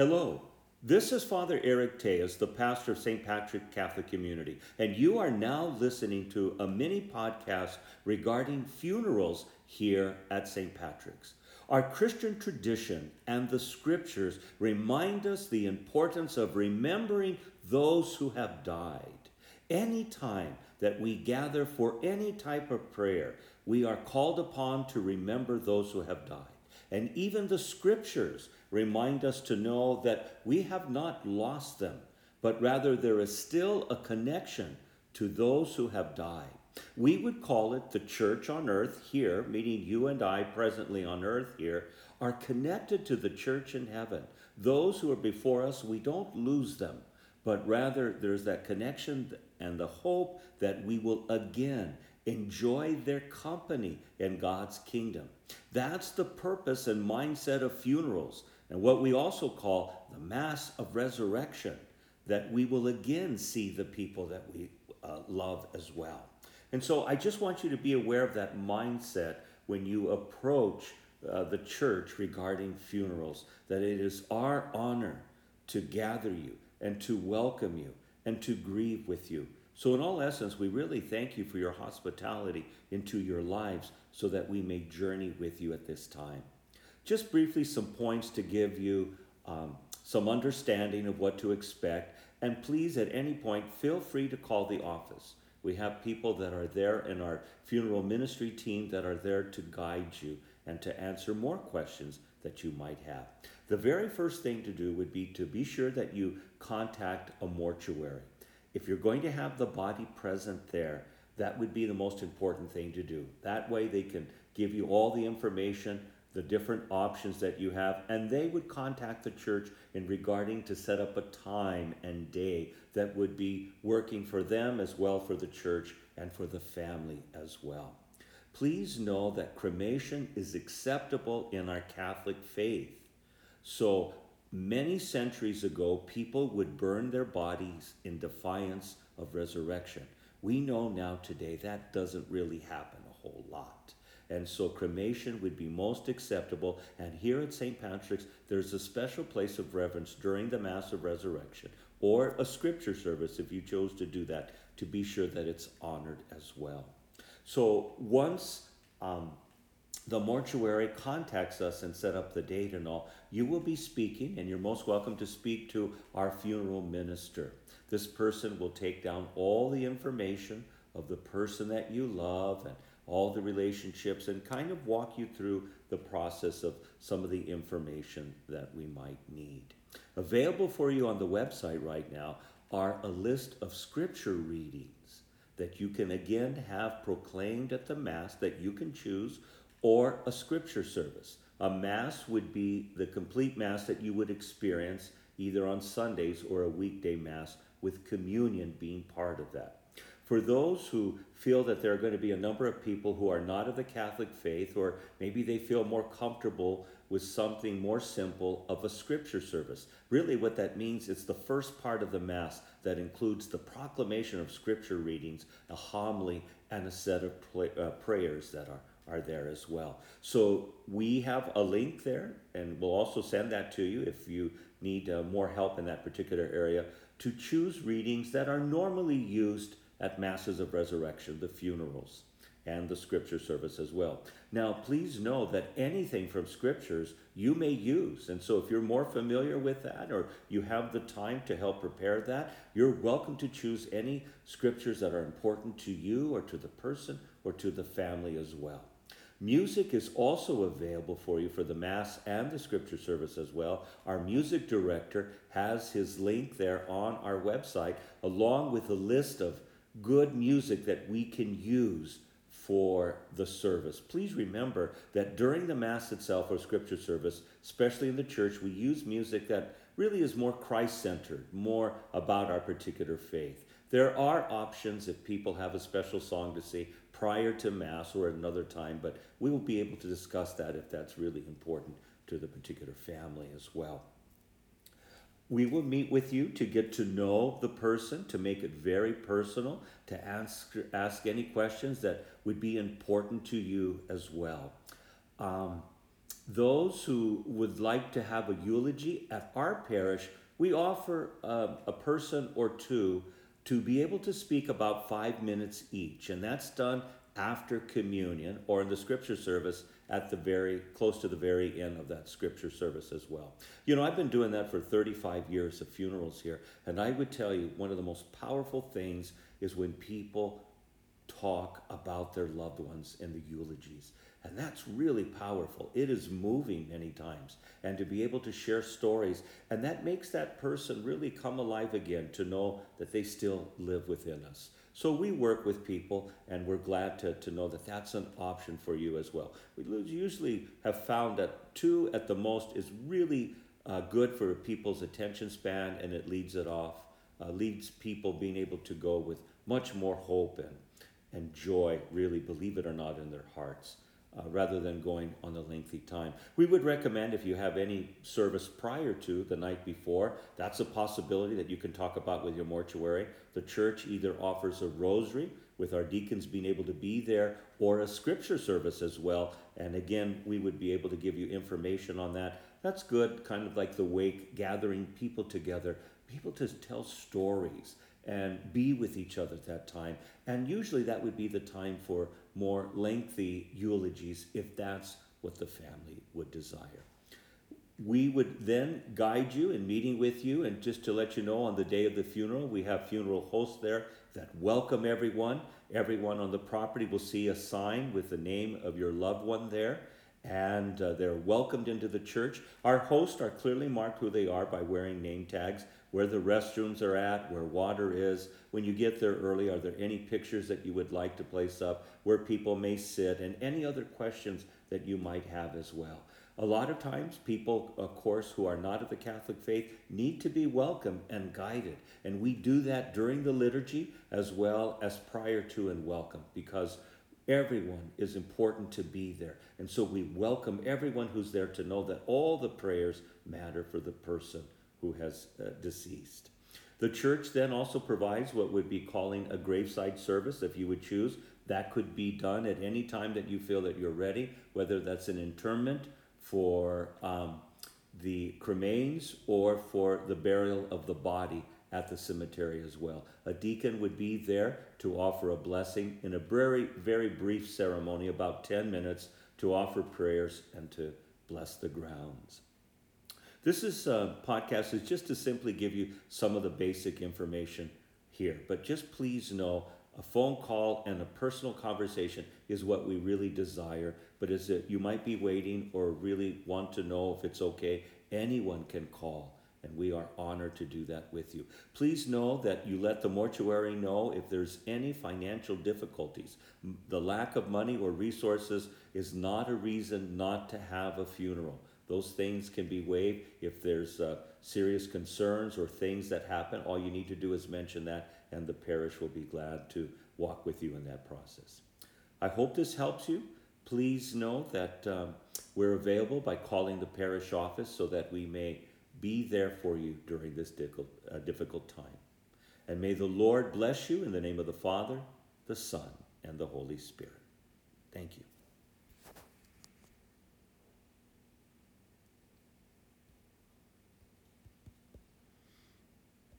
Hello, this is Father Eric Tejas, the pastor of St. Patrick Catholic Community, and you are now listening to a mini podcast regarding funerals here at St. Patrick's. Our Christian tradition and the scriptures remind us the importance of remembering those who have died. Any time that we gather for any type of prayer, we are called upon to remember those who have died. And even the scriptures remind us to know that we have not lost them, but rather there is still a connection to those who have died. We would call it the church on earth here, meaning you and I presently on earth here, are connected to the church in heaven. Those who are before us, we don't lose them, but rather there's that connection and the hope that we will again enjoy their company in God's kingdom. That's the purpose and mindset of funerals, and what we also call the Mass of Resurrection, that we will again see the people that we uh, love as well. And so I just want you to be aware of that mindset when you approach uh, the church regarding funerals, that it is our honor to gather you and to welcome you and to grieve with you so, in all essence, we really thank you for your hospitality into your lives so that we may journey with you at this time. Just briefly, some points to give you um, some understanding of what to expect. And please, at any point, feel free to call the office. We have people that are there in our funeral ministry team that are there to guide you and to answer more questions that you might have. The very first thing to do would be to be sure that you contact a mortuary. If you're going to have the body present there, that would be the most important thing to do. That way, they can give you all the information, the different options that you have, and they would contact the church in regarding to set up a time and day that would be working for them as well for the church and for the family as well. Please know that cremation is acceptable in our Catholic faith. So Many centuries ago, people would burn their bodies in defiance of resurrection. We know now today that doesn't really happen a whole lot. And so cremation would be most acceptable. And here at St. Patrick's, there's a special place of reverence during the Mass of Resurrection or a scripture service if you chose to do that to be sure that it's honored as well. So once um, the mortuary contacts us and set up the date and all, you will be speaking, and you're most welcome to speak to our funeral minister. This person will take down all the information of the person that you love and all the relationships and kind of walk you through the process of some of the information that we might need. Available for you on the website right now are a list of scripture readings that you can again have proclaimed at the Mass that you can choose or a scripture service. A Mass would be the complete Mass that you would experience either on Sundays or a weekday Mass, with communion being part of that. For those who feel that there are going to be a number of people who are not of the Catholic faith, or maybe they feel more comfortable with something more simple of a scripture service. Really, what that means is the first part of the Mass that includes the proclamation of scripture readings, a homily, and a set of uh, prayers that are are there as well. So we have a link there, and we'll also send that to you if you need uh, more help in that particular area to choose readings that are normally used at Masses of Resurrection, the funerals, and the scripture service as well. Now, please know that anything from scriptures you may use. And so, if you're more familiar with that or you have the time to help prepare that, you're welcome to choose any scriptures that are important to you or to the person or to the family as well. Music is also available for you for the Mass and the Scripture service as well. Our music director has his link there on our website, along with a list of good music that we can use for the service. Please remember that during the Mass itself or Scripture service, especially in the church, we use music that really is more Christ centered, more about our particular faith. There are options if people have a special song to sing prior to Mass or at another time, but we will be able to discuss that if that's really important to the particular family as well. We will meet with you to get to know the person, to make it very personal, to ask, ask any questions that would be important to you as well. Um, those who would like to have a eulogy at our parish, we offer uh, a person or two to be able to speak about five minutes each, and that's done after communion or in the scripture service at the very close to the very end of that scripture service as well. You know, I've been doing that for 35 years of funerals here, and I would tell you one of the most powerful things is when people talk about their loved ones in the eulogies. And that's really powerful. It is moving many times. And to be able to share stories, and that makes that person really come alive again to know that they still live within us. So we work with people, and we're glad to, to know that that's an option for you as well. We usually have found that two at the most is really uh, good for people's attention span, and it leads it off, uh, leads people being able to go with much more hope and, and joy, really, believe it or not, in their hearts uh, rather than going on a lengthy time. We would recommend if you have any service prior to the night before, that's a possibility that you can talk about with your mortuary. The church either offers a rosary with our deacons being able to be there or a scripture service as well. And again, we would be able to give you information on that. That's good, kind of like the wake, gathering people together, people to tell stories and be with each other at that time. And usually that would be the time for more lengthy eulogies if that's what the family would desire. We would then guide you in meeting with you, and just to let you know, on the day of the funeral, we have funeral hosts there that welcome everyone. Everyone on the property will see a sign with the name of your loved one there, and uh, they're welcomed into the church. Our hosts are clearly marked who they are by wearing name tags where the restrooms are at, where water is. When you get there early, are there any pictures that you would like to place up where people may sit, and any other questions that you might have as well. A lot of times, people, of course, who are not of the Catholic faith need to be welcomed and guided. And we do that during the liturgy as well as prior to and welcome because everyone is important to be there. And so we welcome everyone who's there to know that all the prayers matter for the person who has uh, deceased. The church then also provides what would be calling a graveside service if you would choose. That could be done at any time that you feel that you're ready, whether that's an interment for um, the cremains or for the burial of the body at the cemetery as well. A deacon would be there to offer a blessing in a very, very brief ceremony, about 10 minutes, to offer prayers and to bless the grounds. This is a uh, podcast is just to simply give you some of the basic information here. But just please know a phone call and a personal conversation is what we really desire. But is it you might be waiting or really want to know if it's okay, anyone can call. And we are honored to do that with you. Please know that you let the mortuary know if there's any financial difficulties. The lack of money or resources is not a reason not to have a funeral. Those things can be waived if there's uh, serious concerns or things that happen. All you need to do is mention that, and the parish will be glad to walk with you in that process. I hope this helps you. Please know that um, we're available by calling the parish office so that we may be there for you during this uh, difficult time. And may the Lord bless you in the name of the Father, the Son, and the Holy Spirit. Thank you.